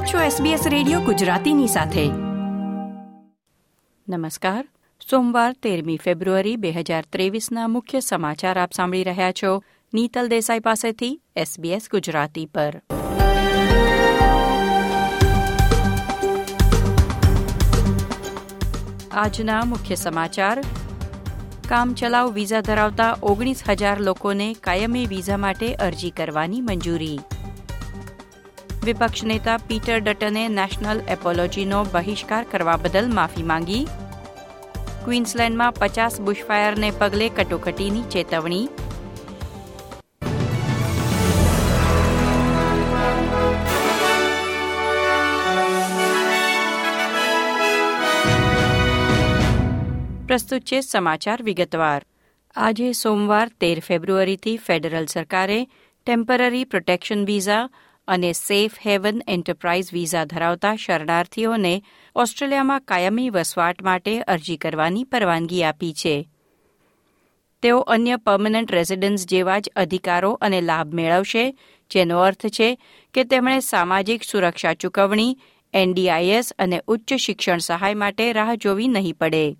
આપ છો SBS radio ગુજરાતીની સાથે. નમસ્કાર. સોમવાર તેરમી ફેબ્રુઆરી બે હજાર ત્રેવીસના મુખ્ય સમાચાર આપ સાંભળી રહ્યા છો. નીતલ દેસાઈ પાસેથી SBS ગુજરાતી પર. આજના મુખ્ય સમાચાર. કામચલાઉ વિઝા ધરાવતા ઓગણીસ હજાર લોકોને કાયમી વિઝા માટે અરજી કરવાની મંજૂરી. વિપક્ષ નેતા પીટર ડટને નેશનલ એપોલોજીનો બહિષ્કાર કરવા બદલ માફી માંગી. ક્વીન્સલેન્ડમાં પચાસ બુશફાયરને પગલે કટોકટીની ચેતવણી. પ્રસ્તુત છે સમાચાર વિગતવાર. આજે સોમવાર તેર ફેબ્રુઆરીથી ફેડરલ સરકારે ટેમ્પરરી પ્રોટેક્શન વિઝા અને સેફ હેવન એન્ટરપ્રાઇઝ વિઝા ધરાવતા શરણાર્થીઓને ઓસ્ટ્રેલિયામાં કાયમી વસવાટ માટે અરજી કરવાની પરવાનગી આપી છે. તેઓ અન્ય પર્મનન્ટ રેસિડન્સ જેવા જ અધિકારો અને લાભ મેળવશે, જેનો અર્થ છે કે તેમણે સામાજિક સુરક્ષા ચૂકવણી, એનડીઆઈએસ અને ઉચ્ચ શિક્ષણ સહાય માટે રાહ જોવી નહીં પડે.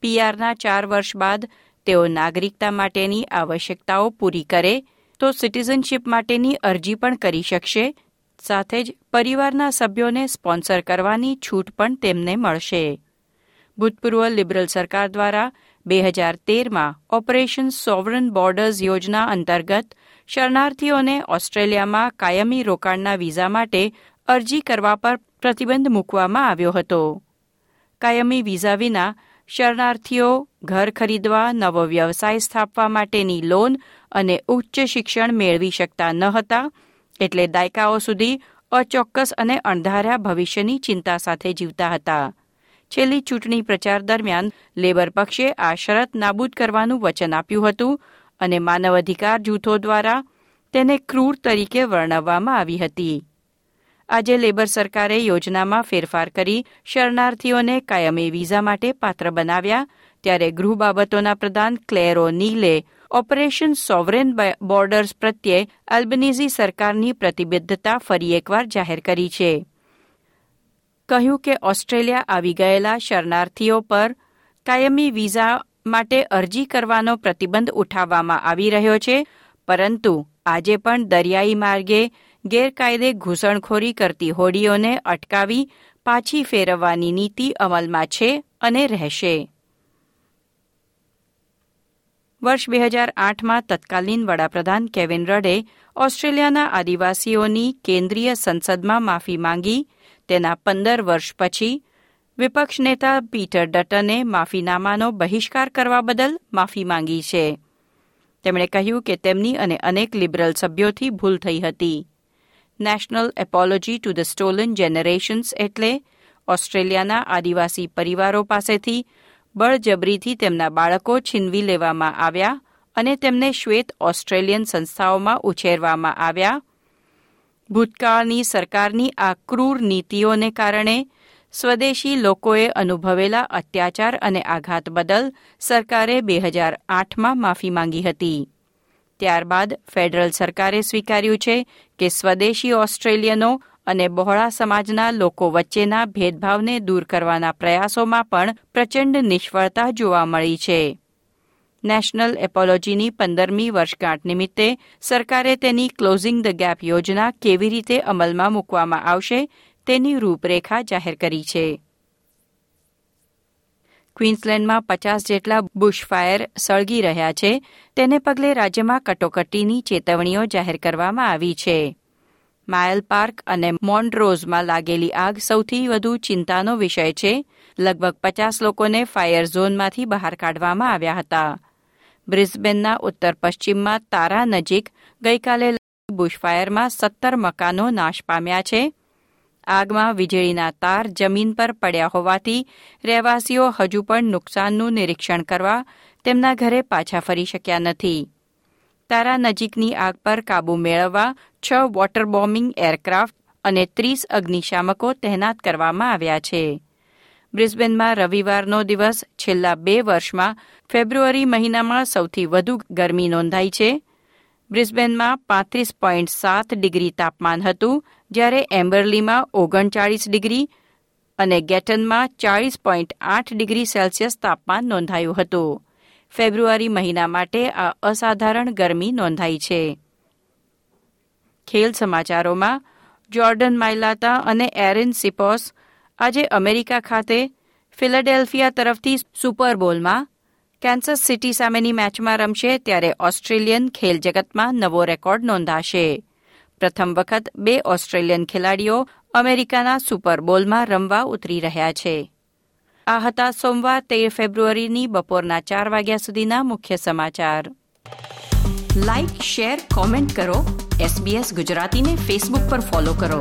પીઆરના ચાર વર્ષ બાદ તેઓ નાગરિકતા માટેની આવશ્યકતાઓ પૂરી કરે તો સિટીઝનશીપ માટેની અરજી પણ કરી શકશે. સાથે જ પરિવારના સભ્યોને સ્પોન્સર કરવાની છૂટ પણ તેમને મળશે. ભૂતપૂર્વ લિબરલ સરકાર દ્વારા બે હજાર તેરમાં ઓપરેશન સોવરન બોર્ડર્સ યોજના અંતર્ગત શરણાર્થીઓને ઓસ્ટ્રેલિયામાં કાયમી રોકાણના વિઝા માટે અરજી કરવા પર પ્રતિબંધ મૂકવામાં આવ્યો હતો. કાયમી વિઝા વિના શરણાર્થીઓ ઘર ખરીદવા, નવો વ્યવસાય સ્થાપવા માટેની લોન અને ઉચ્ચ શિક્ષણ મેળવી શકતા ન હતા, એટલે દાયકાઓ સુધી અચોક્કસ અને અણધાર્યા ભવિષ્યની ચિંતા સાથે જીવતા હતા. છેલ્લી ચૂંટણી પ્રચાર દરમિયાન લેબર પક્ષે આ શરત નાબૂદ કરવાનું વચન આપ્યું હતું અને માનવ અધિકાર જૂથો દ્વારા તેને ક્રૂર તરીકે વર્ણવવામાં આવી હતી. આજે લેબર સરકારે યોજનામાં ફેરફાર કરી શરણાર્થીઓને કાયમી વિઝા માટે પાત્ર બનાવ્યા, ત્યારે ગૃહ બાબતોના પ્રધાન ક્લેરો નીલે ઓપરેશન સોવરેન બોર્ડર્સ પ્રત્યે અલ્બનીઝી સરકારની પ્રતિબદ્ધતા ફરી એકવાર જાહેર કરી છે. કહ્યું કે ઓસ્ટ્રેલિયા આવી ગયેલા શરણાર્થીઓ પર કાયમી વિઝા માટે અરજી કરવાનો પ્રતિબંધ ઉઠાવવામાં આવી રહ્યો છે, પરંતુ આજે પણ દરિયાઈ માર્ગે ગેરકાયદે ઘૂસણખોરી કરતી હોડીઓને અટકાવી પાછી ફેરવવાની નીતિ અમલમાં છે અને રહેશે. વર્ષ બે હજાર આઠમાં તત્કાલીન વડાપ્રધાન કેવિન રડે ઓસ્ટ્રેલિયાના આદિવાસીઓની કેન્દ્રીય સંસદમાં માફી માંગી. તેના પંદર વર્ષ પછી વિપક્ષ નેતા પીટર ડટને માફીનામાનો બહિષ્કાર કરવા બદલ માફી માંગી છે. તેમણે કહ્યું કે તેમની અને અનેક લિબરલ સભ્યોથી ભૂલ થઈ હતી. National apology to the stolen generations એટલે ઓસ્ટ્રેલિયાના આદિવાસી પરિવારો પાસેથી બળજબરીથી તેમના બાળકો છીનવી લેવામાં આવ્યા અને તેમને શ્વેત ઓસ્ટ્રેલિયન સંસ્થાઓમાં ઉછેરવામાં આવ્યા. ભૂતકાળની સરકારની આ ક્રૂર નીતિઓને કારણે સ્વદેશી લોકોએ અનુભવેલા અત્યાચાર અને આઘાત બદલ સરકારે બે હજાર આઠમાં માફી માંગી હતી. ત્યારબાદ ફેડરલ સરકારે સ્વીકાર્યું છે કે સ્વદેશી ઓસ્ટ્રેલિયનો અને બહોળા સમાજના લોકો વચ્ચેના ભેદભાવને દૂર કરવાના પ્રયાસોમાં પણ પ્રચંડ નિષ્ફળતા જોવા મળી છે. નેશનલ એપોલોજીની પંદરમી વર્ષગાંઠ નિમિત્તે સરકારે તેની ક્લોઝિંગ ધ ગેપ યોજના કેવી રીતે અમલમાં મૂકવામાં આવશે તેની રૂપરેખા જાહેર કરી છે. ક્વીન્સલેન્ડમાં પચાસ જેટલા બુશફાયર સળગી રહ્યા છે. તેને પગલે રાજ્યમાં કટોકટીની ચેતવણીઓ જાહેર કરવામાં આવી છે. માયલ પાર્ક અને મોન્ટ્રોઝમાં લાગેલી આગ સૌથી વધુ ચિંતાનો વિષય છે. લગભગ પચાસ લોકોને ફાયર ઝોનમાંથી બહાર કાઢવામાં આવ્યા હતા. બ્રિસ્બેનના ઉત્તર પશ્ચિમમાં તારા નજીક ગઈકાલે બુશફાયરમાં સત્તર મકાનો નાશ પામ્યા છે. આગમાં વીજળીના તાર જમીન પર પડ્યા હોવાથી રહેવાસીઓ હજુ પણ નુકસાનનું નિરીક્ષણ કરવા તેમના ઘરે પાછા ફરી શક્યા નથી. તારા નજીકની આગ પર કાબૂ મેળવવા છ વોટર બોમ્બિંગ એરક્રાફ્ટ અને ત્રીસ અગ્નિશામકો તહેનાત કરવામાં આવ્યા છે. બ્રિસ્બેનમાં રવિવારનો દિવસ છેલ્લા બે વર્ષમાં ફેબ્રુઆરી મહિનામાં સૌથી વધુ ગરમી નોંધાઈ છે. બ્રિસ્બેનમાં પાંત્રીસ પોઈન્ટ સાત ડિગ્રી તાપમાન હતું જ્યારે એમ્બરલીમાં ઓગણચાળીસ ડિગ્રી અને ગેટનમાં ચાળીસ પોઈન્ટ આઠ ડિગ્રી સેલ્સિયસ તાપમાન નોંધાયું હતું. ફેબ્રુઆરી મહિના માટે આ અસાધારણ ગરમી નોંધાઈ છે. ખેલ સમાચારોમાં જોર્ડન માઇલાતા અને એરિન સિપોસ આજે અમેરિકા ખાતે ફિલાડેલ્ફિયા તરફથી સુપર બોલમાં કેન્સસ સિટી સામેની મેચમાં રમશે ત્યારે ઓસ્ટ્રેલિયન ખેલ જગતમાં નવો રેકોર્ડ નોંધાશે. પ્રથમ વખત બે ઓસ્ટ્રેલિયન ખેલાડીઓ અમેરિકાના સુપર બોલમાં રમવા ઉતરી રહ્યા છે. આ હતા સોમવાર તેર ફેબ્રુઆરીની બપોરના ચાર વાગ્યા સુધીના મુખ્ય સમાચાર લાઇક શેર કોમેન્ટ કરો એસબીએસ ગુજરાતીને ફેસબુક પર ફોલો કરો